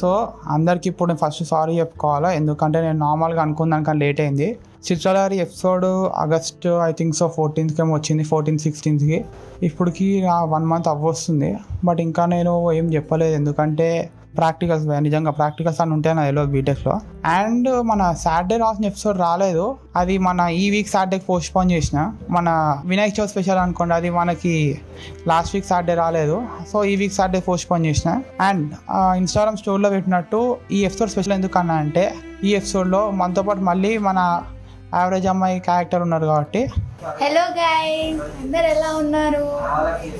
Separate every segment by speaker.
Speaker 1: So అందరికి ఇప్పుడు నేను ఫస్ట్ సారీ చెప్పుకోవాలా? ఎందుకంటే నేను నార్మల్గా అనుకున్న దానికన్నా లేట్ అయింది. Chitralahari episode August I think so ఫోర్టీన్త్కి ఏమో వచ్చింది ఫోర్టీన్త్ సిక్స్టీన్త్కి. ఇప్పటికి వన్ మంత్ అవ్వొస్తుంది. బట్ ఇంకా నేను ఏం చెప్పలేదు. ఎందుకంటే ప్రాక్టికల్స్ నిజంగా ప్రాక్టికల్స్ అని ఉంటాయి నా తెలియదు బీటెక్లో అండ్ మన సాటర్డే రాసిన ఎపిసోడ్ రాలేదు. అది మన ఈ వీక్ సాటర్డే పోస్ట్ పోన్ చేసిన. మన వినాయక చవితి స్పెషల్ అనుకోండి అది మనకి లాస్ట్ వీక్ సాటర్డే రాలేదు. సో ఈ వీక్ సాటర్డే పోస్ట్ పోన్ చేసిన అండ్ ఇన్స్టాగ్రామ్ స్టోర్లో పెట్టినట్టు ఈ ఎపిసోడ్ స్పెషల్ ఎందుకన్నా అంటే ఈ ఎపిసోడ్లో మనతో పాటు మళ్ళీ మన యావరేజ్ అమ్మాయి క్యారెక్టర్ ఉన్నారు కాబట్టి.
Speaker 2: హలో గాయ్ అందరు ఎలా ఉన్నారు?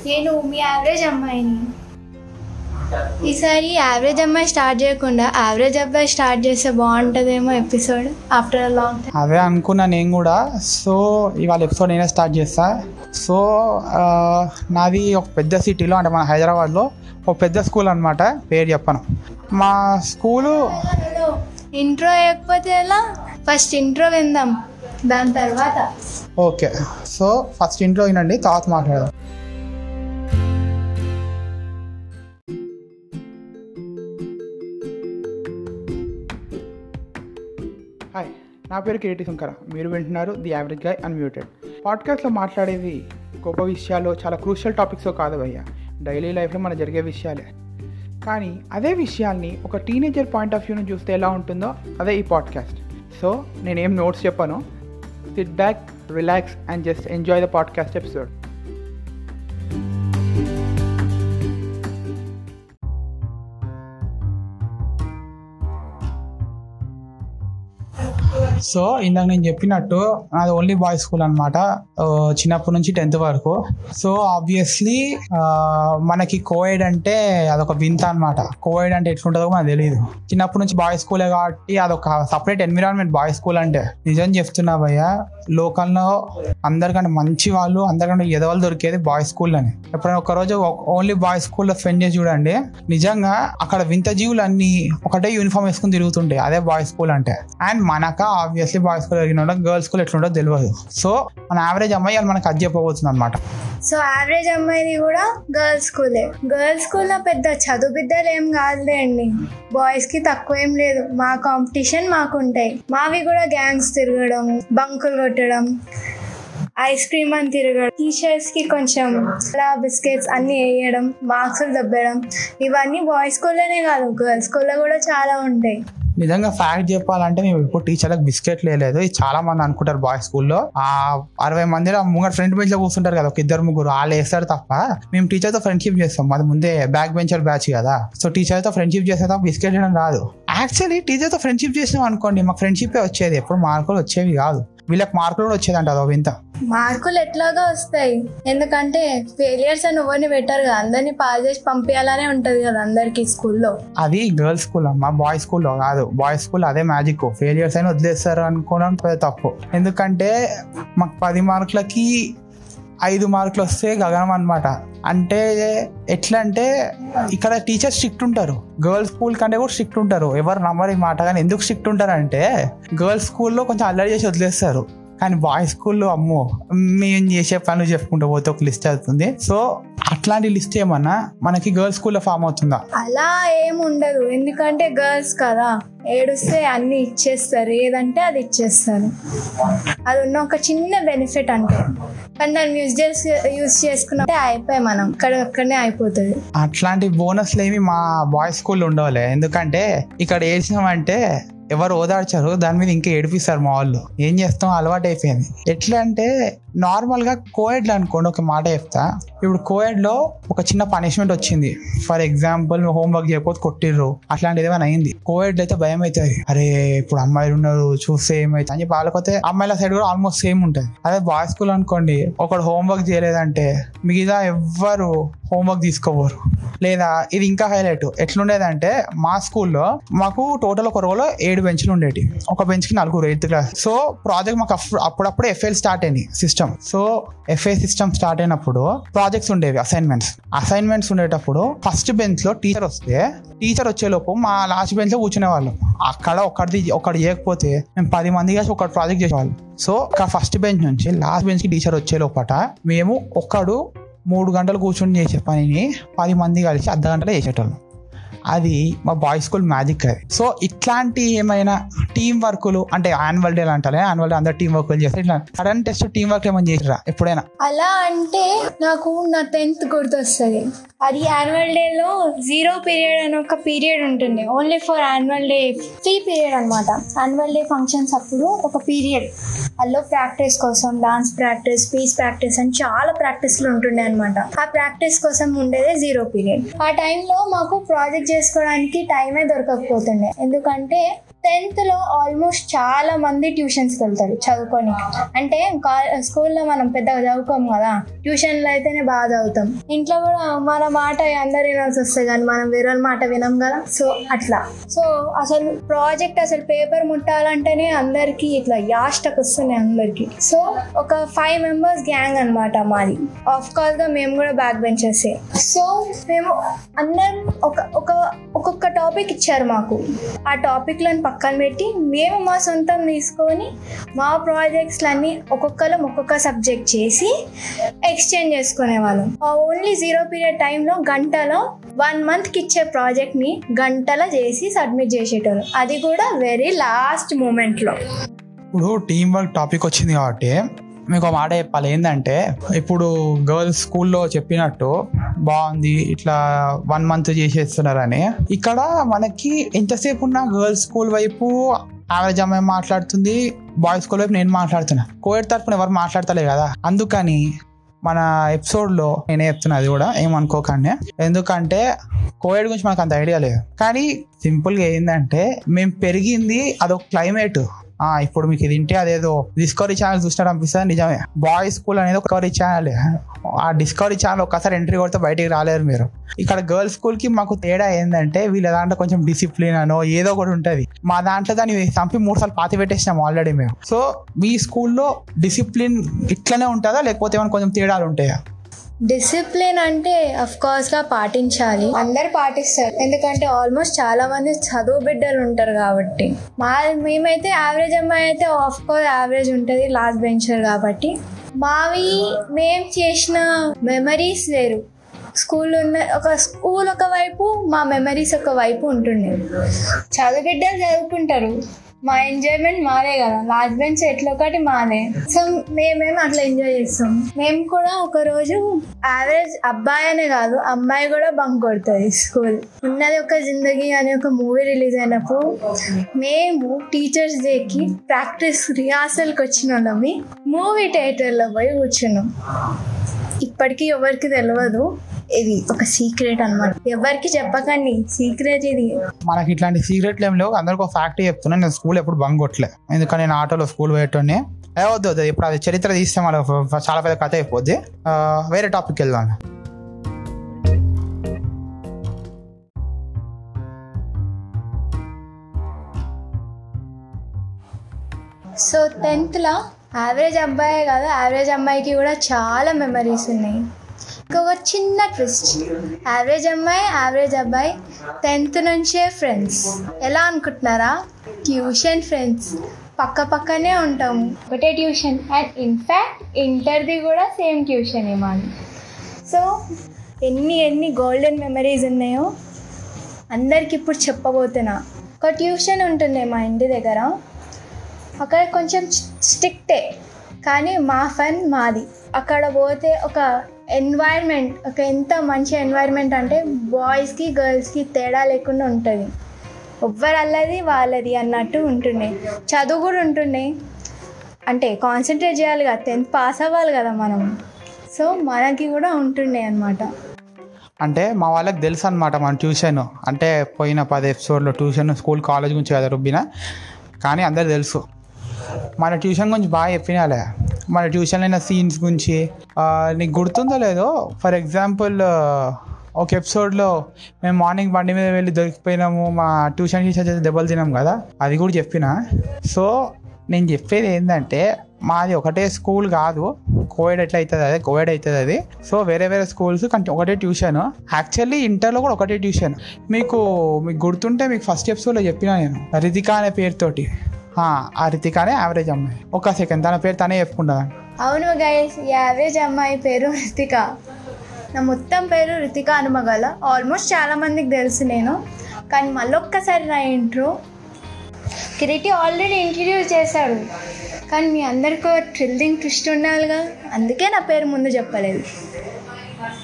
Speaker 2: నేను మీ యావరేజ్ అమ్మాయిని. ఈసారి యావరేజ్ అమ్మాయి స్టార్ట్ చేయకుండా యావరేజ్ అబ్బాయి స్టార్ట్ చేస్తే బాగుంటుందేమో ఎపిసోడ్ ఆఫ్టర్ లాంగ్ టైం
Speaker 1: అదే అనుకున్నా నేను కూడా. సో ఇవాళ ఎపిసోడ్ నేనే స్టార్ట్ చేస్తా. సో నాది ఒక పెద్ద సిటీలో అంటే మన హైదరాబాద్లో ఒక పెద్ద స్కూల్ అనమాట పేరు చెప్పను. మా స్కూలు
Speaker 2: ఇంట్రో వేయకపోతే ఎలా? ఫస్ట్ ఇంట్రో విందాం. దాని తర్వాత.
Speaker 1: ఓకే. సో ఫస్ట్ ఇంట్లో వినండి తర్వాత మాట్లాడదాం. హాయ్ నా పేరు కిరీటి శంకర. మీరు వింటున్నారు ది యావరేజ్ గై అన్మ్యూటెడ్ పాడ్కాస్ట్లో మాట్లాడేది గొప్ప విషయాలు చాలా క్రూషియల్ టాపిక్స్ కాదు భయ్య. డైలీ లైఫ్లో మన జరిగే విషయాలే. కానీ అదే విషయాల్ని ఒక టీనేజర్ పాయింట్ ఆఫ్ వ్యూని చూస్తే ఎలా ఉంటుందో అదే ఈ పాడ్కాస్ట్ సో నేనేం నోట్స్ చెప్పాను. Sit back relax and just enjoy the podcast episode so ఇందాక నేను చెప్పినట్టు నాది ఓన్లీ బాయ్స్ స్కూల్ అనమాట చిన్నప్పటి నుంచి టెన్త్ వరకు. సో ఆబ్వియస్లీ మనకి కోయిడ్ అంటే అదొక వింత అనమాట కోయిడ్ అంటే ఎట్లుంటుందో మనకు తెలియదు చిన్నప్పటి నుంచి బాయ్స్ స్కూలే కాబట్టి అదొక సపరేట్ ఎన్విరాన్మెంట్ బాయ్స్ స్కూల్ అంటే. నిజం చెప్తున్నా భయ్య లోకల్లో అందరికంటే మంచి వాళ్ళు అందరికంటే ఎదవాళ్ళు దొరికేది బాయ్స్ స్కూల్ అని. ఎప్పుడైనా ఒక రోజు ఓన్లీ బాయ్స్ స్కూల్లో స్పెండ్ చేసి చూడండి నిజంగా అక్కడ వింత జీవులు అన్ని ఒకటే యూనిఫామ్ వేసుకుని తిరుగుతుంటాయి అదే బాయ్స్ స్కూల్ అంటే. అండ్ మనక ఆబ్వియస్లీ బాయ్స్ స్కూల్ జరిగిన గర్ల్స్ స్కూల్ ఎట్లుంటో తెలియదు సో మన యావరేజ్ అమ్మాయి వాళ్ళు మనకు అది చెప్పబోతుంది అనమాట
Speaker 2: సో యావరేజ్ అమ్మాయిది కూడా గర్ల్స్ స్కూలే గర్ల్స్ స్కూల్లో పెద్ద చదువు బిడ్డలు ఏం కాదులే అండి. బాయ్స్కి తక్కువ ఏం లేదు. మా కాంపిటీషన్ మాకు ఉంటాయి మావి కూడా గ్యాంగ్స్ తిరగడం బంకులు కొట్టడం ఐస్ క్రీమ్ అని తిరగడం టీషర్ట్స్కి కొంచెం అలా బిస్కెట్స్ అన్ని వేయడం మార్క్స్ దబ్బడం ఇవన్నీ బాయ్స్ స్కూల్లోనే కాదు గర్ల్స్ స్కూల్లో కూడా చాలా ఉంటాయి.
Speaker 1: నిజంగా ఫ్యాక్ట్ చెప్పాలంటే మేము ఇప్పుడు టీచర్లకు బిస్కెట్ లేదు. ఇది చాలా మంది అనుకుంటారు బాయ్స్ స్కూల్లో ఆ అరవై మంది ముంగడు ఫ్రంట్ బెంచ్లో కూర్చుంటారు కదా ఒక ఇద్దరు ముగ్గురు. వాళ్ళు వేస్తారు తప్ప మేము టీచర్తో ఫ్రెండ్షిప్ చేస్తాం. మాది ముందే బ్యాక్ బెంచర్ బ్యాచ్ కదా. సో టీచర్తో ఫ్రెండ్షిప్ చేస్తే తప్ప బిస్కెట్ చేయడం రాదు. యాక్చువల్లీ టీచర్తో ఫ్రెండ్షిప్ చేసినాం అనుకోండి మాకు ఫ్రెండ్షిప్ వచ్చేది. ఎప్పుడు మార్కులు వచ్చేవి కాదు. వీళ్ళకి మార్కులు కూడా వచ్చేది అంట అదో వింత.
Speaker 2: మార్కులు ఎట్లాగా వస్తాయి. ఎందుకంటే ఫెయిలియర్స్ అని ఎవరిని పెట్టారు కదా. అందరినీ పాస్ చేసి పంపించాలనే ఉంటది కదా అందరికి స్కూల్లో.
Speaker 1: అది గర్ల్స్ స్కూల్ అమ్మా బాయ్స్ స్కూల్లో కాదు. బాయ్స్ స్కూల్ అదే మ్యాజిక్ ఫెయిలియర్స్ అయినా వదిలేస్తారు అనుకోవడం పెద్ద తప్పు. ఎందుకంటే మాకు పది మార్కులకి ఐదు మార్కులు వస్తే గగనం అనమాట అంటే ఎట్లా అంటే ఇక్కడ టీచర్స్ స్ట్రిక్ట్ ఉంటారు. గర్ల్స్ స్కూల్ కంటే కూడా స్ట్రిక్ట్ ఉంటారు. ఎవరు నమ్మరు ఈ మాట కానీ ఎందుకు స్ట్రిక్ట్ ఉంటారంటే గర్ల్స్ స్కూల్లో కొంచెం అల్లరి చేసి వదిలేస్తారు. కానీ బాయ్స్ స్కూల్లో అమ్మో మేము చేసే పనులు చెప్పుకుంటూ పోతే ఒక లిస్ట్ అవుతుంది. సో అట్లాంటి లిస్ట్ ఏమన్నా మనకి గర్ల్స్ స్కూల్లో ఫామ్ అవుతుందా?
Speaker 2: అలా ఏం ఉండదు. ఎందుకంటే గర్ల్స్ కదా ఏడుస్తే అన్ని ఇచ్చేస్తారు. ఏదంటే అది ఇచ్చేస్తారు. అది ఉన్న ఒక చిన్న బెనిఫిట్ అంటే. కానీ దాన్ని యూజ్ చేసి యూజ్ చేసుకున్నట్టే అయిపోయి మనం. ఇక్కడ అక్కడనే అయిపోతుంది.
Speaker 1: అట్లాంటి బోనస్లు ఏమి మా బాయ్స్ స్కూల్లో ఉండవులే. ఎందుకంటే ఇక్కడ ఏడ్చినామంటే ఎవరు ఓదార్చారు దాని మీద ఇంకా ఏడిపిస్తారు మా వాళ్ళు. ఏం చేస్తాం? అలవాటు అయిపోయింది ఎట్లా అంటే నార్మల్గా కోయడ్లో అనుకోండి ఒక మాట చెప్తా. ఇప్పుడు కోయడ్లో ఒక చిన్న పనిష్మెంట్ వచ్చింది. ఫర్ ఎగ్జాంపుల్ హోంవర్క్ చేయకపోతే కొట్టిర్రు. అట్లాంటిది ఏమైనా అయింది? కోవిడ్ అయితే భయం అవుతుంది. అరే ఇప్పుడు అమ్మాయిలు ఉన్నారు చూస్తే ఏమైతే అని చెప్పి వాళ్ళకపోతే అమ్మాయిల సైడ్ కూడా ఆల్మోస్ట్ సేమ్ ఉంటుంది. అదే బాయ్స్ స్కూల్ అనుకోండి ఒకడు హోంవర్క్ చేయలేదంటే మిగతా ఎవ్వరు హోంవర్క్ తీసుకోవరు లేదా ఇది ఇంకా హైలైట్. ఎట్లుండేదంటే మా స్కూల్లో మాకు టోటల్ ఒక రోలో ఏడు బెంచ్లు ఉండేవి ఒక బెంచ్కి నలుగురు ఎయిత్ క్లాస్. సో ప్రాజెక్ట్ మాకు అప్పుడు- అప్పుడప్పుడు ఎఫ్ఏ స్టార్ట్ అయింది system. So FA system start అయినప్పుడు ప్రాజెక్ట్స్ ఉండేవి అసైన్మెంట్స్. అసైన్మెంట్స్ ఉండేటప్పుడు ఫస్ట్ బెంచ్లో టీచర్ వస్తే టీచర్ వచ్చేలోపు మా లాస్ట్ బెంచ్లో కూర్చునే వాళ్ళం అక్కడ ఒకటిది ఒకటి చేయకపోతే మేము పది మంది కలిసి ఒకటి ప్రాజెక్ట్ చేసేవాళ్ళం. సో ఫస్ట్ బెంచ్ నుంచి లాస్ట్ బెంచ్కి టీచర్ వచ్చే లోపట మేము ఒక్కడు మూడు గంటలు కూర్చొని చేసే పనిని పది మంది కలిసి అర్ధ గంటలో చేసేటోళ్ళం. అది మా బాయ్స్ స్కూల్ మ్యాజిక్ అది. సో ఇట్లాంటి ఏమైనా టీం వర్క్లు అంటే యాన్యువల్ డే అంటారు యాన్యువల్ డే అందరు టీం వర్క్ చేస్తారు ఇట్లా సడన్ టెస్ట్ టీం వర్క్ ఏమైనా చేసిరా ఎప్పుడైనా?
Speaker 2: అలా అంటే నాకు నా టెన్త్ గుర్తొస్తుంది. అది యాన్యువల్ డేలో జీరో పీరియడ్ అని ఒక పీరియడ్ ఉంటుంది. Only for annual day free period అనమాట యాన్యువల్ డే ఫంక్షన్స్ అప్పుడు ఒక పీరియడ్ అందులో ప్రాక్టీస్ కోసం డాన్స్ ప్రాక్టీస్ స్పీచ్ ప్రాక్టీస్ అని చాలా ప్రాక్టీస్లు ఉంటుండే అనమాట ఆ ప్రాక్టీస్ కోసం ఉండేదే జీరో పీరియడ్ ఆ టైంలో మాకు ప్రాజెక్ట్ చేసుకోవడానికి టైమే దొరకకపోతుండే. ఎందుకంటే టెన్త్లో ఆల్మోస్ట్ చాలా మంది ట్యూషన్స్కి వెళ్తారు చదువుకొని అంటే స్కూల్లో మనం పెద్దగా చదువుకోము కదా ట్యూషన్లో అయితేనే బాగా చదువుతాం. ఇంట్లో కూడా మన మాట అందరు వినాల్సి వస్తుంది కానీ మనం వేరే మాట వినం కదా. సో అట్లా. సో అసలు ప్రాజెక్ట్ అసలు పేపర్ ముట్టాలంటేనే అందరికి ఇట్లా యాస్టకు వస్తున్నాయి అందరికి. సో ఒక ఫైవ్ మెంబర్స్ గ్యాంగ్ అనమాట మాది. ఆఫ్ కోర్స్గా మేము కూడా బ్యాక్ బెంచెస్ సో మేము అందరం ఒక ఒక ఒక్కొక్క టాపిక్ ఇచ్చారు మాకు. ఆ టాపిక్లను పక్కన పెట్టి మేము మా సొంతం తీసుకొని మా ప్రాజెక్ట్స్లన్నీ ఒక్కొక్కరం ఒక్కొక్క సబ్జెక్ట్ చేసి ఎక్స్చేంజ్ చేసుకునే వాళ్ళం ఓన్లీ జీరో పీరియడ్ టైంలో గంటలో వన్ మంత్కి ఇచ్చే ప్రాజెక్ట్ని గంటలో చేసి సబ్మిట్ చేసేటోళ్ళు. అది కూడా వెరీ లాస్ట్ మూమెంట్లో.
Speaker 1: ఇప్పుడు టీం వర్క్ టాపిక్ వచ్చింది కాబట్టి మీకు ఒక మాట చెప్పాలి. ఏంటంటే ఇప్పుడు గర్ల్స్ స్కూల్లో చెప్పినట్టు బాగుంది ఇట్లా వన్ మంత్ చేసేస్తున్నారని. ఇక్కడ మనకి ఎంతసేపు ఉన్న గర్ల్స్ స్కూల్ వైపు యావరేజ్ అమ్మాయి మాట్లాడుతుంది బాయ్స్ స్కూల్ వైపు నేను మాట్లాడుతున్నా. కోవిడ్ తరఫున ఎవరు మాట్లాడతలే కదా. అందుకని మన ఎపిసోడ్లో నేనే చెప్తున్నా అది కూడా ఏమనుకోకండి. ఎందుకంటే కోవిడ్ గురించి మనకు అంత ఐడియా లేదు. కానీ సింపుల్గా ఏంటంటే మేము పెరిగింది అదొక క్లైమేట్ ఇప్పుడు మీకు ఇది ఇంటే అదేదో డిస్కవరీ ఛానల్ చూసినట్టు అనిపిస్తుంది. నిజమే. బాయ్స్ స్కూల్ అనేది ఒక డిస్కవరీ ఛానల్ ఆ డిస్కవరీ ఛానల్ ఒకసారి ఎంట్రీ కొడితే బయటికి రాలేరు మీరు. ఇక్కడ గర్ల్స్ స్కూల్కి మాకు తేడా ఏంటంటే వీళ్ళ దాంట్లో కొంచెం డిసిప్లిన్ అనో ఏదో ఒకటి ఉంటుంది. మా దాంట్లో దాన్ని చంపి మూడు సార్లు పాతి పెట్టేసినాం ఆల్రెడీ మేము. సో మీ స్కూల్లో డిసిప్లిన్ ఇట్లనే ఉంటుందా? లేకపోతే ఏమైనా కొంచెం తేడాలు ఉంటాయా?
Speaker 2: డిసిప్లిన్ అంటే అఫ్ కోర్స్గా పాటించాలి. అందరు పాటిస్తారు. ఎందుకంటే ఆల్మోస్ట్ చాలా మంది చదువు బిడ్డలు ఉంటారు కాబట్టి. మా మేమైతే యావరేజ్ అమ్మాయి అయితే ఆఫ్ కోర్స్ యావరేజ్ ఉంటుంది లాస్ట్ బెంచర్ కాబట్టి. మావి మేము చేసిన మెమరీస్ వేరు. స్కూల్ ఉన్న ఒక స్కూల్ ఒక వైపు మా మెమరీస్ ఒక వైపు ఉంటుండే చదువు బిడ్డలు చదువుకుంటారు. మా ఎంజాయ్మెంట్ మాదే కదా. లాస్ట్ బెంచ్ ఎట్లా ఒకటి మాదే. సో మేమేం అట్లా ఎంజాయ్ చేస్తాం. మేము కూడా ఒక రోజు యావరేజ్ అబ్బాయి అనే కాదు అమ్మాయి కూడా బంక్ కొడుతుంది స్కూల్ ఉన్నది ఒక జిందగీ అనే ఒక మూవీ రిలీజ్ అయినప్పుడు మేము టీచర్స్ డేకి ప్రాక్టీస్ రిహార్సల్కి వచ్చిన వాళ్ళమి మూవీ థియేటర్లో పోయి కూర్చున్నాం. ఇప్పటికీ ఎవరికి తెలియదు ఇది ఒక సీక్రెట్ అన్నమాట. ఎవరికి చెప్పకండి సీక్రెట్ ఇది.
Speaker 1: మనకి ఇట్లాంటి సీక్రెట్లు ఏం లేవు. అందరికి ఒక ఫ్యాక్టరీ చెప్తున్నా. నేను స్కూల్ ఎప్పుడు బంగ్ కొట్టలే. ఎందుకంటే నేను ఆటోలో స్కూల్ పోయేటోని వద్దు వద్దు. ఇప్పుడు అది చరిత్ర తీస్తే మన చాలా పెద్ద కథ అయిపోద్ది. వేరే టాపిక్ వెళ్దాం.
Speaker 2: సో టెన్త్లో యావరేజ్ అబ్బాయే కాదు. యావరేజ్ అమ్మాయికి కూడా చాలా మెమరీస్ ఉన్నాయి. ఒక చిన్న ట్విస్ట్ యావరేజ్ అమ్మాయి యావరేజ్ అబ్బాయి టెన్త్ నుంచే ఫ్రెండ్స్ ఎలా అనుకుంటున్నారా? ట్యూషన్ ఫ్రెండ్స్ పక్క పక్కనే ఉంటాము ఒకటే ట్యూషన్ అండ్ ఇన్ఫ్యాక్ట్ ఇంటర్ది కూడా సేమ్ ట్యూషన్ మాది. సో ఎన్ని ఎన్ని గోల్డెన్ మెమరీస్ ఉన్నాయో అందరికి ఇప్పుడు చెప్పబోతున్నా. ఒక ట్యూషన్ ఉంటుండే మా ఇంటి దగ్గర. అక్కడ కొంచెం స్ట్రిక్టే కానీ మా ఫన్ మాది. అక్కడ పోతే ఒక ఎన్వైర్న్మెంట్ ఒక ఎంత మంచి ఎన్వైర్న్మెంట్ అంటే బాయ్స్కి గర్ల్స్కి తేడా లేకుండా ఉంటుంది. ఎవ్వరు అల్లది వాళ్ళది అన్నట్టు ఉంటుండే. చదువు కూడా ఉంటుండే. అంటే కాన్సన్ట్రేట్ చేయాలి కదా టెన్త్ పాస్ అవ్వాలి కదా మనం. సో మనకి కూడా ఉంటుండే అనమాట
Speaker 1: అంటే మా వాళ్ళకి తెలుసు అనమాట మన ట్యూషన్ అంటే పోయిన పది ఎపిసోడ్లో ట్యూషన్ స్కూల్ కాలేజ్ గురించి కదా రుబ్బిన. కానీ అందరు తెలుసు. మన ట్యూషన్ గురించి బాగా చెప్పినాలే. మన ట్యూషన్ అయిన సీన్స్ గురించి. నీకు గుర్తుందో లేదో ఫర్ ఎగ్జాంపుల్ ఒక ఎపిసోడ్లో మేము మార్నింగ్ బండి మీద వెళ్ళి దొరికిపోయినాము మా ట్యూషన్ టీచర్ చేసి దెబ్బలు తినాం కదా అది కూడా చెప్పిన. సో నేను చెప్పేది ఏంటంటే మాది ఒకటే స్కూల్ కాదు కోవిడ్ ఎట్లా అవుతుంది అదే కోవిడ్ అవుతుంది అది. సో వేరే వేరే స్కూల్స్ కంటే ఒకటే ట్యూషన్ యాక్చువల్లీ ఇంటర్లో కూడా ఒకటే ట్యూషన్ మీకు మీకు గుర్తుంటే మీకు ఫస్ట్ ఎపిసోడ్లో చెప్పిన నేను రితికా అనే పేరుతోటి. ఆ, ఆ రితికానే యావరేజ్ అమ్మాయి. ఒక సెకండ్ తన పేరు తనే చెప్పుకుంటుందండి
Speaker 2: అవును గైస్ ఈ యావరేజ్ అమ్మాయి పేరు రితిక. నా మొత్తం పేరు రితిక అనుమగల. ఆల్మోస్ట్ చాలా మందికి తెలుసు నేను. కానీ మళ్ళొక్కసారి నా ఇంట్రో కిరీటి ఆల్రెడీ ఇంట్రడ్యూస్ చేశాడు. కానీ మీ అందరికీ థ్రిల్లింగ్ ట్విస్ట్ ఉండాలిగా. అందుకే నా పేరు ముందు చెప్పలేదు.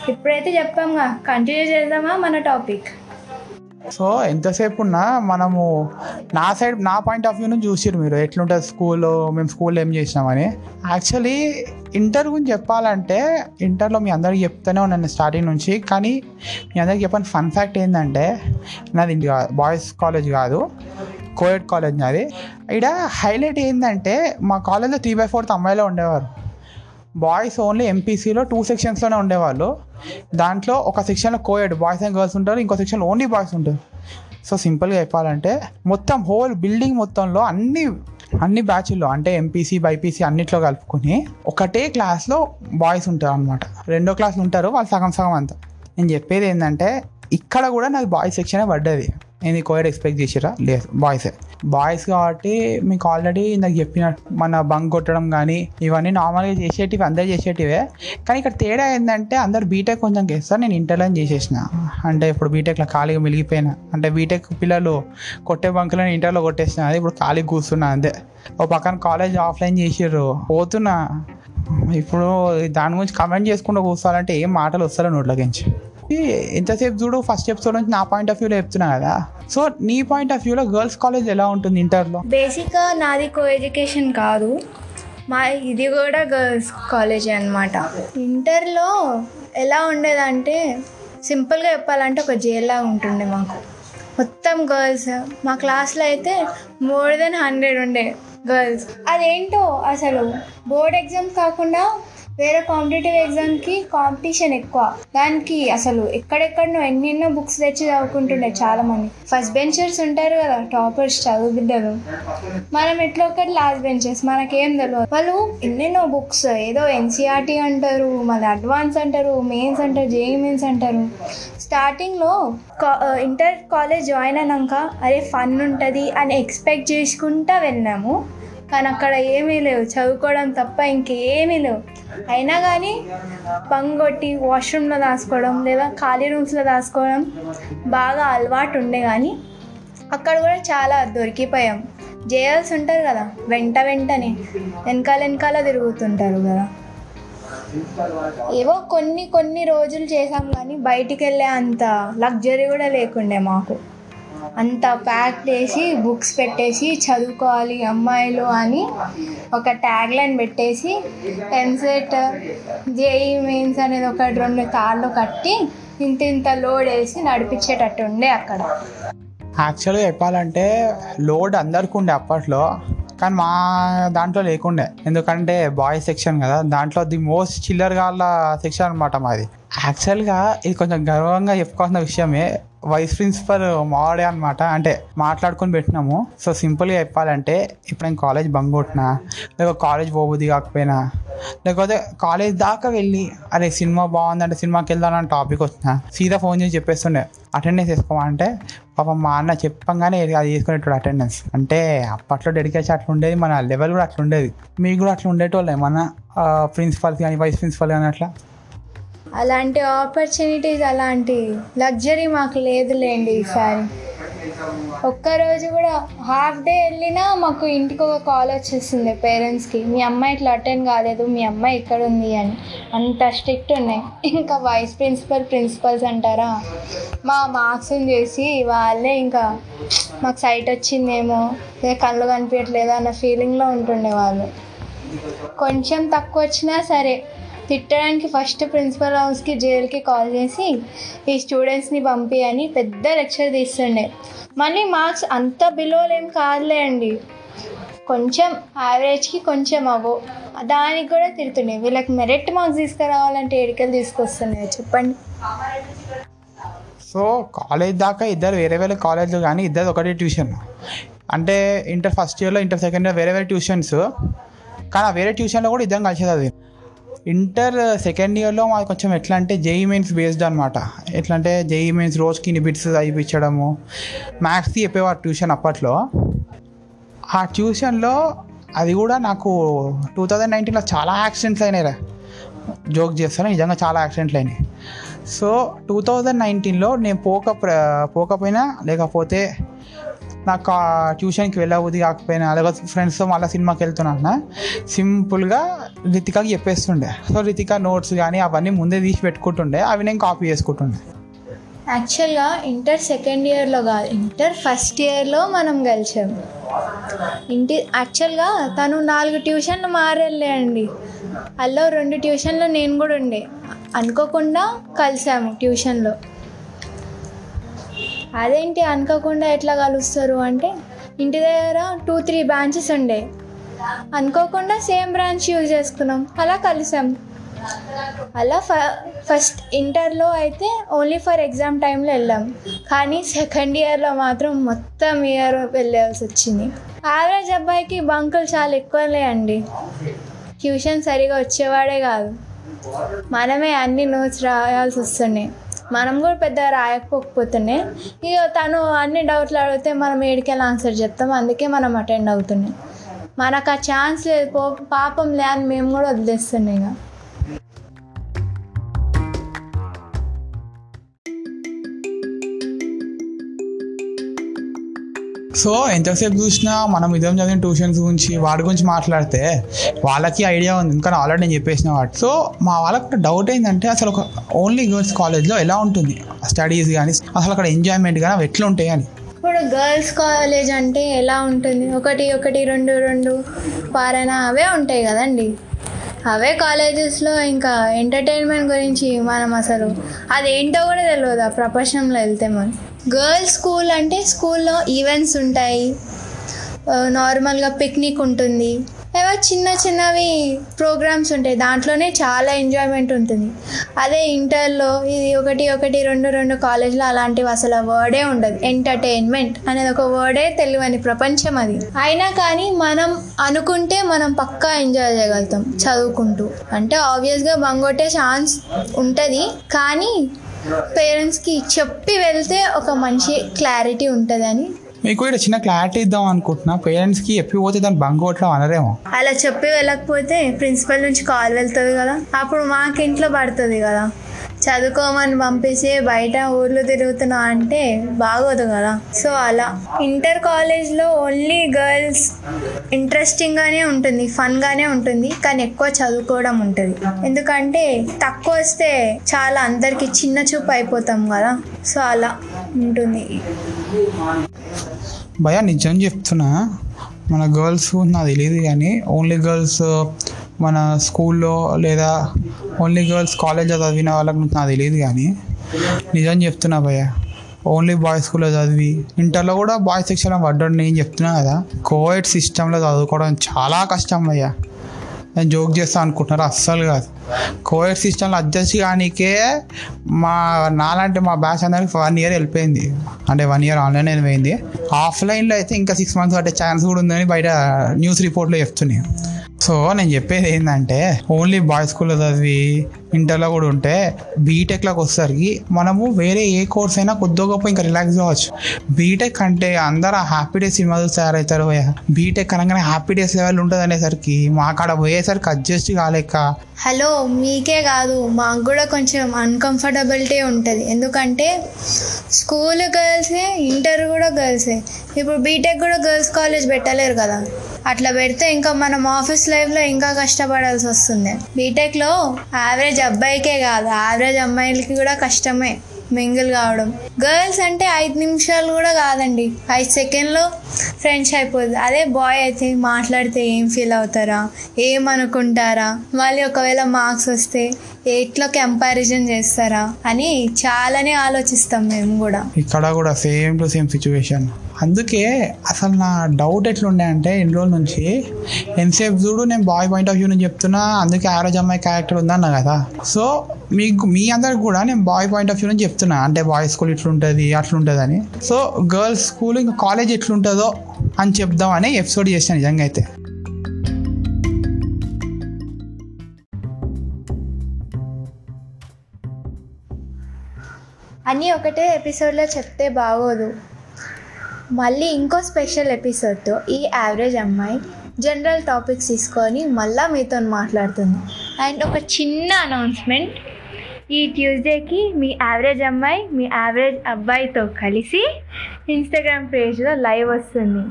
Speaker 2: ఇప్పుడైతే చెప్పాంగా. కంటిన్యూ చేద్దామా మన టాపిక్
Speaker 1: సో ఎంతసేపు ఉన్నా మనము నా సైడ్ నా పాయింట్ ఆఫ్ వ్యూ నుంచి చూసిరు మీరు. ఎట్లుంటుంది స్కూల్లో మేము స్కూల్లో ఏం చేసినామని. యాక్చువల్లీ ఇంటర్ గురించి చెప్పాలంటే ఇంటర్లో మీ అందరికి చెప్తూనే ఉన్నాను స్టార్టింగ్ నుంచి. కానీ మీ అందరికి చెప్పని ఫన్ ఫ్యాక్ట్ ఏంటంటే నాది బాయ్స్ కాలేజ్ కాదు. కోయడ్ కాలేజ్ నాది. ఇక్కడ హైలైట్ ఏంటంటే మా కాలేజ్లో త్రీ బై ఫోర్త్ అమ్మాయిలో ఉండేవారు. బాయ్స్ ఓన్లీ ఎంపీసీలో టూ సెక్షన్స్లోనే ఉండేవాళ్ళు. దాంట్లో ఒక సెక్షన్లో కోయడ్ బాయ్స్ అండ్ గర్ల్స్ ఉంటారు ఇంకో సెక్షన్లో ఓన్లీ బాయ్స్ ఉంటారు. సో సింపుల్గా చెప్పాలంటే మొత్తం హోల్ బిల్డింగ్ మొత్తంలో అన్ని అన్ని బ్యాచ్ల్లో అంటే ఎంపీసీ బైపీసీ అన్నిట్లో కలుపుకొని ఒకటే క్లాస్లో బాయ్స్ ఉంటారు అనమాట రెండో క్లాస్లో ఉంటారు వాళ్ళు సగం సగం అంతా. నేను చెప్పేది ఏంటంటే ఇక్కడ కూడా నాకు బాయ్స్ సెక్షనే పడ్డది. ఇది కోయడ్ ఎక్స్పెక్ట్ చేసిరా లేదు బాయ్స్ బాయ్స్ కాబట్టి మీకు ఆల్రెడీ నాకు చెప్పిన మన బంక్ కొట్టడం కానీ ఇవన్నీ నార్మల్గా చేసేటివి అందరు చేసేటివే. కానీ ఇక్కడ తేడా ఏంటంటే అందరు బీటెక్ కొంచెం చేస్తారు నేను ఇంటర్లో చేసేసిన. అంటే ఇప్పుడు బీటెక్లో ఖాళీగా మిలిగిపోయినా అంటే బీటెక్ పిల్లలు కొట్టే బంకులను ఇంటర్లో కొట్టేసిన. అది ఇప్పుడు ఖాళీగా కూర్చున్నా అంతే. ఓ పక్కన కాలేజ్ ఆఫ్లైన్ చేసారు పోతున్నా. ఇప్పుడు దాని గురించి కమెంట్ చేసుకుంటూ కూర్చోవాలంటే ఏం మాటలు వస్తారు నోట్లోకించి ఎంతసేపు చూడు ఫస్ట్ ఎపిసోడ్ నుంచి నా పాయింట్ ఆఫ్ వ్యూలో చెప్తున్నా కదా. సో నీ పాయింట్ ఆఫ్ వ్యూలో గర్ల్స్ కాలేజ్ ఎలా ఉంటుంది ఇంటర్లో?
Speaker 2: బేసిక్గా నాది కో ఎడ్యుకేషన్ కాదు. మా ఇది కూడా గర్ల్స్ కాలేజీ అనమాట ఇంటర్లో ఎలా ఉండేదంటే సింపుల్గా చెప్పాలంటే ఒక జైల్లా ఉంటుండే మాకు. మొత్తం గర్ల్స్ మా క్లాస్లో అయితే మోర్ దెన్ హండ్రెడ్ ఉండే గర్ల్స్ అదేంటో అసలు? బోర్డ్ ఎగ్జామ్ కాకుండా వేరే కాంపిటేటివ్ ఎగ్జామ్కి కాంపిటీషన్ ఎక్కువ. దానికి అసలు ఎక్కడెక్కడనో ఎన్నెన్నో బుక్స్ తెచ్చి చదువుకుంటుండే చాలా మంది ఫస్ట్ బెంచర్స్ ఉంటారు కదా టాపర్స్ చదువు బిడ్డలు మనం ఎట్లా ఒకటి లాస్ట్ బెంచెస్ మనకేం తెలియదు వాళ్ళు ఎన్నెన్నో బుక్స్ ఏదో ఎన్సీఆర్టీ అంటారు మళ్ళీ అడ్వాన్స్ అంటారు మెయిన్స్ అంటారు జేఈ మెయిన్స్ అంటారు. స్టార్టింగ్లో ఇంటర్ కాలేజ్ జాయిన్ అయినాక అరే ఫన్ ఉంటుంది అని ఎక్స్పెక్ట్ చేసుకుంటా వెళ్ళాము కానీ అక్కడ ఏమీ లేవు. చదువుకోవడం తప్ప ఇంకేమీ లేవు. అయినా కానీ పంగొట్టి వాష్రూమ్లో దాచుకోవడం లేదా ఖాళీ రూమ్స్లో దాచుకోవడం బాగా అలవాటు ఉండే కానీ అక్కడ కూడా చాలా దొరికిపోయాం. జేఎల్స్ ఉంటారు కదా వెంట వెంటనే వెనకాల వెనకాల తిరుగుతుంటారు కదా. ఏవో కొన్ని కొన్ని రోజులు చేసాం కానీ బయటికి వెళ్ళే అంత లగ్జరీ కూడా లేకుండే మాకు. అంత ప్యాక్ చేసి బుక్స్ పెట్టేసి చదువుకోవాలి అమ్మాయిలు అని ఒక ట్యాగ్ లైన్ పెట్టేసి ఎంసెట్ జేఈ మెయిన్స్ అనేది ఒక రెండు కార్లు కట్టి ఇంత ఇంత లోడ్ వేసి నడిపించేటట్టు ఉండే అక్కడ.
Speaker 1: యాక్చువల్గా చెప్పాలంటే లోడ్ అందరికీ ఉండే అప్పట్లో కానీ మా దాంట్లో లేకుండే. ఎందుకంటే బాయ్స్ సెక్షన్ కదా దాంట్లో ది మోస్ట్ చిల్లర్ గాళ్ళ సెక్షన్ అనమాట మాది. యాక్చువల్గా ఇది కొంచెం గర్వంగా చెప్పుకోవాల్సిన విషయమే వైస్ ప్రిన్సిపల్ మావాడే అనమాట అంటే మాట్లాడుకొని పెట్టినాము. సో సింపుల్గా చెప్పాలంటే ఇప్పుడు నేను కాలేజ్ బంగ్ కొట్టినా లేకపోతే కాలేజ్ పోబుద్ది కాకపోయినా లేకపోతే కాలేజ్ దాకా వెళ్ళి అరే సినిమా బాగుందంటే సినిమాకి వెళ్దాం అని టాపిక్ వచ్చిన సీదా ఫోన్ చేసి చెప్పేస్తుండే. అటెండెన్స్ వేసుకోమంటే పాపం మా అన్న చెప్పంగానే అది వేసుకునేటోడు అటెండెన్స్ అంటే అప్పట్లో డెడికేషన్ అట్లా ఉండేది మన లెవెల్ కూడా అట్లుండేది. మీకు కూడా అట్లా ఉండేటోళ్ళే మన ప్రిన్సిపల్స్ కానీ వైస్ ప్రిన్సిపల్ కానీ అట్లా.
Speaker 2: అలాంటి ఆపర్చునిటీస్ అలాంటి లగ్జరీ మాకు లేదులేండి ఈసారి. ఒక్కరోజు కూడా హాఫ్ డే వెళ్ళినా మాకు ఇంటికి ఒక కాల్ వచ్చేస్తుంది పేరెంట్స్కి మీ అమ్మాయి ఇట్లా అటెండ్ కాలేదు మీ అమ్మాయి ఇక్కడ ఉంది? అని. అంత స్ట్రిక్ట్ ఉన్నాయి. ఇంకా వైస్ ప్రిన్సిపల్ ప్రిన్సిపల్స్ అంటారా? మా మార్క్స్ని చేసి వాళ్ళే ఇంకా మాకు సైట్ వచ్చిందేమో కళ్ళు కనిపించట్లేదు అన్న ఫీలింగ్లో ఉంటుండే వాళ్ళు. కొంచెం తక్కువ వచ్చినా సరే తిట్టడానికి ఫస్ట్ ప్రిన్సిపల్ హౌస్కి జైలుకి కాల్ చేసి ఈ స్టూడెంట్స్ని పంపి అని పెద్ద లెక్చర్ తీస్తుండే. మళ్ళీ మార్క్స్ అంత బిలోలేం కాదులే అండి. కొంచెం యావరేజ్కి కొంచెం అవో దానికి కూడా తిడుతుండే. వీళ్ళకి మెరిట్ మార్క్స్ తీసుకురావాలంటే ఏడికలు తీసుకొస్తున్నాయి చెప్పండి.
Speaker 1: సో కాలేజ్ దాకా ఇద్దరు వేరే వేరే కాలేజ్లు కానీ ఇద్దరు ఒకటే ట్యూషన్. అంటే ఇంటర్ ఫస్ట్ ఇయర్లో ఇంటర్ సెకండ్ ఇయర్ వేరే వేరే ట్యూషన్స్. కానీ ఆ వేరే ట్యూషన్లో కూడా ఇద్దరం కలిసేది ఇంటర్ సెకండ్ ఇయర్లో మాకు కొంచెం ఎట్లా అంటే జేఈ మెయిన్స్ బేస్డ్ అనమాట ఎట్లా అంటే జేఈ మెయిన్స్ రోజుకి నిబిట్స్ అయిపించడము. మ్యాథ్స్కి చెప్పేవారు ట్యూషన్ అప్పట్లో. ఆ ట్యూషన్లో అది కూడా నాకు టూ థౌజండ్ నైన్టీన్లో చాలా యాక్సిడెంట్స్ అయినాయి జోక్ చేస్తాను నిజంగా చాలా యాక్సిడెంట్లు అయినాయి. సో టూ థౌజండ్ నైన్టీన్లో నేను పోక uh, పోకపోయినా లేకపోతే నాకు ఆ ట్యూషన్కి వెళ్ళబుద్ధి కాకపోయినా లేకపోతే ఫ్రెండ్స్తో మళ్ళీ సినిమాకి వెళ్తున్నా సింపుల్గా రితికాకి చెప్పేస్తుండే. సో రితిక నోట్స్ కానీ అవన్నీ ముందే తీసి పెట్టుకుంటుండే అవి నేను కాపీ చేసుకుంటుండే.
Speaker 2: యాక్చువల్గా ఇంటర్ సెకండ్ ఇయర్లో కాదు ఇంటర్ ఫస్ట్ ఇయర్లో మనం కలిసాము ఇంటి యాక్చువల్గా తను నాలుగు ట్యూషన్లు మారెళ్ళే అండి. అల్లో రెండు ట్యూషన్లు నేను కూడా ఉండే. అనుకోకుండా కలిసాము ట్యూషన్లో అదేంటి అనుకోకుండా ఎట్లా కలుస్తారు అంటే ఇంటి దగ్గర టూ త్రీ బ్రాంచెస్ ఉండే. అనుకోకుండా సేమ్ బ్రాంచ్ యూజ్ చేసుకున్నాం. అలా కలిసాం. అలా ఫ ఫస్ట్ ఇంటర్లో అయితే ఓన్లీ ఫర్ ఎగ్జామ్ టైంలో వెళ్ళాం. కానీ సెకండ్ ఇయర్లో మాత్రం మొత్తం ఇయర్ వెళ్ళాల్సి వచ్చింది. యావరేజ్ అబ్బాయికి బంకులు చాలా ఎక్కువలే అండి. ట్యూషన్ సరిగా వచ్చేవాడే కాదు. మనమే అన్ని నోట్స్ రాయాల్సి వస్తున్నాయి. మనం కూడా పెద్ద రాయకపోకపోతున్నాయి ఇక తను అన్ని డౌట్లు అడిగితే మనం ఏడికెళ్ళి ఆన్సర్ చెప్తాం అందుకే మనం అటెండ్ అవుతున్నాం. మనకు ఆ ఛాన్స్ లేదు. పో పాపం లే అని మేము కూడా వదిలేస్తున్నాం ఇక
Speaker 1: సో ఎంతసేపు చూసినా మనం ఇదేం చదివిన ట్యూషన్స్ గురించి వాడి గురించి మాట్లాడితే వాళ్ళకి ఐడియా ఉంది. ఎందుకంటే ఆల్రెడీ నేను చెప్పేసిన వాటి. సో మా వాళ్ళకి డౌట్ ఏంటంటే అసలు ఒక ఓన్లీ గర్ల్స్ కాలేజ్లో ఎలా ఉంటుంది? స్టడీస్ కానీ అసలు అక్కడ ఎంజాయ్మెంట్ కానీ అవి ఎట్లా ఉంటాయి అని.
Speaker 2: ఇప్పుడు గర్ల్స్ కాలేజ్ అంటే ఎలా ఉంటుంది? ఒకటి ఒకటి రెండు రెండు పారాయణ అవే ఉంటాయి కదండి. అవే కాలేజెస్లో ఇంకా ఎంటర్టైన్మెంట్ గురించి మనం అసలు అదేంటో కూడా తెలియదు ఆ ప్రపంచంలో వెళ్తే మనం గర్ల్స్ స్కూల్ అంటే స్కూల్లో ఈవెంట్స్ ఉంటాయి. నార్మల్గా పిక్నిక్ ఉంటుంది. ఏవో చిన్న చిన్నవి ప్రోగ్రామ్స్ ఉంటాయి. దాంట్లోనే చాలా ఎంజాయ్మెంట్ ఉంటుంది. అదే ఇంటర్లో ఇది ఒకటి ఒకటి రెండు రెండు కాలేజ్లో అలాంటివి అసలు వర్డే ఉండదు. ఎంటర్టైన్మెంట్ అనేది ఒక వర్డే తెలియని ప్రపంచం అది. అయినా కానీ మనం అనుకుంటే మనం పక్కా ఎంజాయ్ చేయగలుగుతాం చదువుకుంటూ. అంటే ఆబ్వియస్గా బంగొట్టే ఛాన్స్ ఉంటుంది. కానీ పేరెంట్స్కి చెప్పి వెళ్తే ఒక మంచి క్లారిటీ ఉంటుందని.
Speaker 1: మీకు ఇక్కడ చిన్న క్లారిటీ ఇద్దాం అనుకుంటున్నా. పేరెంట్స్కి ఎప్పిపోతే దాన్ని బంక్ కొట్టడం అనరేమో?
Speaker 2: అలా చెప్పి వెళ్ళకపోతే ప్రిన్సిపల్ నుంచి కాల్ వెళ్తుంది కదా. అప్పుడు మాకు ఇంట్లో పడుతుంది కదా. చదువుకోమని పంపించి బయట ఊర్లు తిరుగుతున్నా అంటే బాగోదు కదా. సో అలా. ఇంటర్ కాలేజ్లో ఓన్లీ గర్ల్స్ ఇంట్రెస్టింగ్గానే ఉంటుంది ఫన్గానే ఉంటుంది కానీ ఎక్కువ చదువుకోవడం ఉంటుంది. ఎందుకంటే తక్కువ వస్తే చాలా అందరికి చిన్న చూపు అయిపోతాం కదా. సో అలా ఉంటుంది.
Speaker 1: భయ నిజం చెప్తున్నా. మన గర్ల్స్ నాకు తెలియదు కానీ ఓన్లీ గర్ల్స్ మన స్కూల్లో లేదా ఓన్లీ గర్ల్స్ కాలేజ్లో చదివిన వాళ్ళకి నాకు తెలియదు కానీ నిజం చెప్తున్నా భయ్య. ఓన్లీ బాయ్స్ స్కూల్లో చదివి ఇంటర్లో కూడా బాయ్స్ సెక్షన్ పడ్డాడు నేను చెప్తున్నా కదా. కోవిడ్ సిస్టంలో చదువుకోవడం చాలా కష్టం భయ్యా. నేను జోక్ చేస్తా అనుకుంటున్నారు? అస్సలు కాదు. కోవిడ్ సిస్టంలో అడ్జస్ట్ కానికే మా నాలాంటి మా బ్యాచ్ అందరికి వన్ ఇయర్ వెళ్ళిపోయింది. అంటే వన్ ఇయర్ ఆన్లైన్ వెళ్ళిపోయింది ఆఫ్లైన్లో అయితే ఇంకా సిక్స్ మంత్స్ పట్టే ఛాన్స్ కూడా ఉందని బయట న్యూస్ రిపోర్ట్లో చెప్తున్నాయి. సో నేను చెప్పేది ఏంటంటే ఓన్లీ బాయ్స్ స్కూల్లో చదివి ఇంటర్లో కూడా ఉంటే బీటెక్లోకి వచ్చేసరికి మనము వేరే ఏ కోర్స్ అయినా కొద్దిగా గొప్ప ఇంకా రిలాక్స్ కావచ్చు బీటెక్ అంటే అందరూ హ్యాపీ డేస్ సినిమాలు తయారవుతారు బీటెక్ అనగానే హ్యాపీ డేస్ లెవెల్ ఉంటుంది అనేసరికి మా కాడ పోయేసరికి అడ్జస్ట్ కాలేక.
Speaker 2: హలో మీకే కాదు మాకు కూడా కొంచెం అన్కంఫర్టబిలిటీ ఉంటుంది. ఎందుకంటే స్కూల్ గర్ల్సే ఇంటర్ కూడా గర్ల్సే ఇప్పుడు బీటెక్ కూడా గర్ల్స్ కాలేజ్ పెట్టలేరు కదా. అట్లా పెడితే ఇంకా మనం ఆఫీస్ లైఫ్లో ఇంకా కష్టపడాల్సి వస్తుంది. బీటెక్లో యావరేజ్ అబ్బాయికే కాదు యావరేజ్ అమ్మాయిలకి కూడా కష్టమే మింగిల్ కావడం. గర్ల్స్ అంటే ఐదు నిమిషాలు కూడా కాదండి ఐదు సెకండ్లో ఫ్రెండ్స్ అయిపోతుంది అదే బాయ్ అయితే మాట్లాడితే ఏం ఫీల్ అవుతారా ఏమనుకుంటారా మళ్ళీ ఒకవేళ మార్క్స్ వస్తే ఎట్లా కంపారిజన్ చేస్తారా అని చాలానే ఆలోచిస్తాం మేము కూడా.
Speaker 1: ఇక్కడ కూడా సేమ్ టు సేమ్ సిచ్యువేషన్ అందుకే అసలు నా డౌట్ ఎట్లుండే అంటే ఇన్ని రోజుల నుంచి ఎంతసేపు చూడు నేను బాయ్ పాయింట్ ఆఫ్ వ్యూ నుంచి చెప్తున్నా అందుకే యావరేజ్ అమ్మాయి క్యారెక్టర్ ఉందన్న కదా. సో మీకు మీ అందరికి కూడా నేను బాయ్ పాయింట్ ఆఫ్ వ్యూ నుంచి చెప్తున్నా అంటే బాయ్ స్కూల్ ఇట్లుంటుంది అట్లుంటుంది అని సో గర్ల్స్ స్కూల్ ఇంకా కాలేజ్ ఎట్లుంటుందో అని చెప్దాం అని ఎపిసోడ్ చేసాను నిజంగా అయితే.
Speaker 2: అన్నీ ఒకటే ఎపిసోడ్లో చెప్తే బాగోదు. మళ్ళీ ఇంకో స్పెషల్ ఎపిసోడ్తో ఈ యావరేజ్ అమ్మాయి జనరల్ టాపిక్స్ తీసుకొని మళ్ళీ మీతో మాట్లాడుతుంది. అండ్ ఒక చిన్న అనౌన్స్మెంట్ ఈ ట్యూస్డేకి మీ యావరేజ్ అమ్మాయి మీ యావరేజ్ అబ్బాయితో కలిసి ఇన్స్టాగ్రామ్ పేజ్లో లైవ్ వస్తుంది.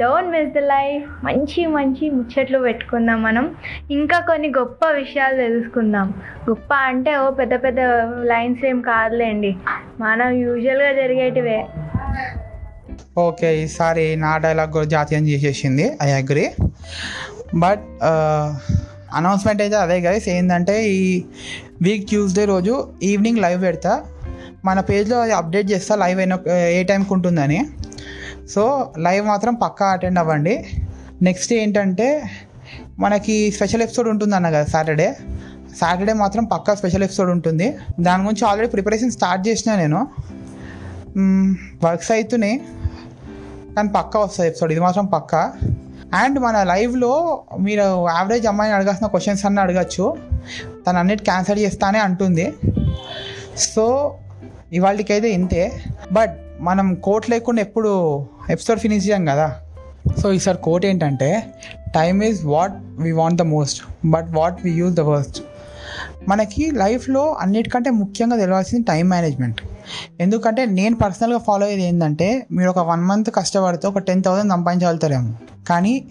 Speaker 2: డోంట్ మిస్ ద లైఫ్ మంచి మంచి ముచ్చట్లు పెట్టుకుందాం మనం. ఇంకా కొన్ని గొప్ప విషయాలు తెలుసుకుందాం. గొప్ప అంటే ఓ పెద్ద పెద్ద లైన్స్ ఏం కాదులేండి. మనం యూజువల్గా జరిగేటివే.
Speaker 1: ఓకే ఈసారి నా డైలాగ్ కూడా జాతీయం చేసేసింది. ఐ అగ్రి బట్ అనౌన్స్మెంట్ అయితే అదే గైస్ ఏంటంటే ఈ వీక్ ట్యూస్డే రోజు ఈవినింగ్ లైవ్ పెడతా. మన పేజ్లో అది అప్డేట్ చేస్తా లైవ్ అయిన ఏ టైంకి ఉంటుందని. సో లైవ్ మాత్రం పక్కా అటెండ్ అవ్వండి. నెక్స్ట్ ఏంటంటే మనకి స్పెషల్ ఎపిసోడ్ ఉంటుందన్న కదా సాటర్డే. సాటర్డే మాత్రం పక్కా స్పెషల్ ఎపిసోడ్ ఉంటుంది. దాని గురించి ఆల్రెడీ ప్రిపరేషన్ స్టార్ట్ చేసిన నేను. వర్క్స్ అవుతున్నాయి కానీ పక్కా వస్తుంది ఎపిసోడ్. ఇది మాత్రం పక్కా. అండ్ మన లైవ్లో మీరు యావరేజ్ అమ్మాయిని అడగాల్సిన క్వశ్చన్స్ అన్నీ అడగచ్చు. తను అన్నిటి క్యాన్సల్ చేస్తానే అంటుంది. సో ఇవాళకైతే ఇంతే. బట్ మనం కోట్ లేకుండా ఎప్పుడు ఎపిసోడ్ ఫినిష్ చేయం కదా. సో ఈసారి కోట్ ఏంటంటే time is what we want the most but what we use the worst మనకి లైఫ్లో అన్నిటికంటే ముఖ్యంగా తెలియాల్సింది టైం మేనేజ్మెంట్ ఎందుకంటే నేను పర్సనల్గా ఫాలో అయ్యేది ఏంటంటే మీరు ఒక వన్ మంత్ కష్టపడితే ఒక టెన్ థౌసండ్ సంపాదించగలుగుతారేమో. కానీ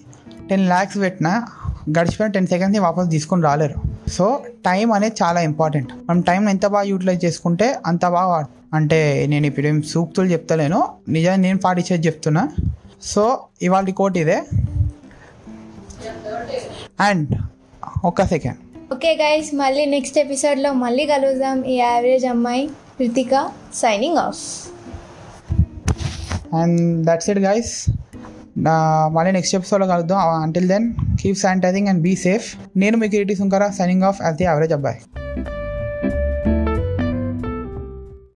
Speaker 1: టెన్ ల్యాక్స్ పెట్టినా గడిచిపోయిన టెన్ సెకండ్స్ వాపస్ తీసుకొని రాలేరు. సో టైం అనేది చాలా ఇంపార్టెంట్ మనం టైం ఎంత బాగా యూటిలైజ్ చేసుకుంటే అంత బాగా అంటే నేను ఇప్పుడు ఏం సూక్తులు చెప్తలేను. నిజంగా నేను పాటించేది చెప్తున్నా. సో ఇవాళ కోట్ ఇదే. అండ్ ఒక్క సెకండ్.
Speaker 2: ఓకే గైస్ మళ్ళీ నెక్స్ట్ ఎపిసోడ్లో మళ్ళీ కలుద్దాం. ఈ యావరేజ్ అమ్మాయి Kritika signing off.
Speaker 1: And that's it guys. మళ్ళీ నెక్స్ట్ ఎపిసోడ్లో కలుద్దాం. Until then keep sanitising and be safe నేను మీ Kiriti Sunkara signing off as the average అబ్బాయి.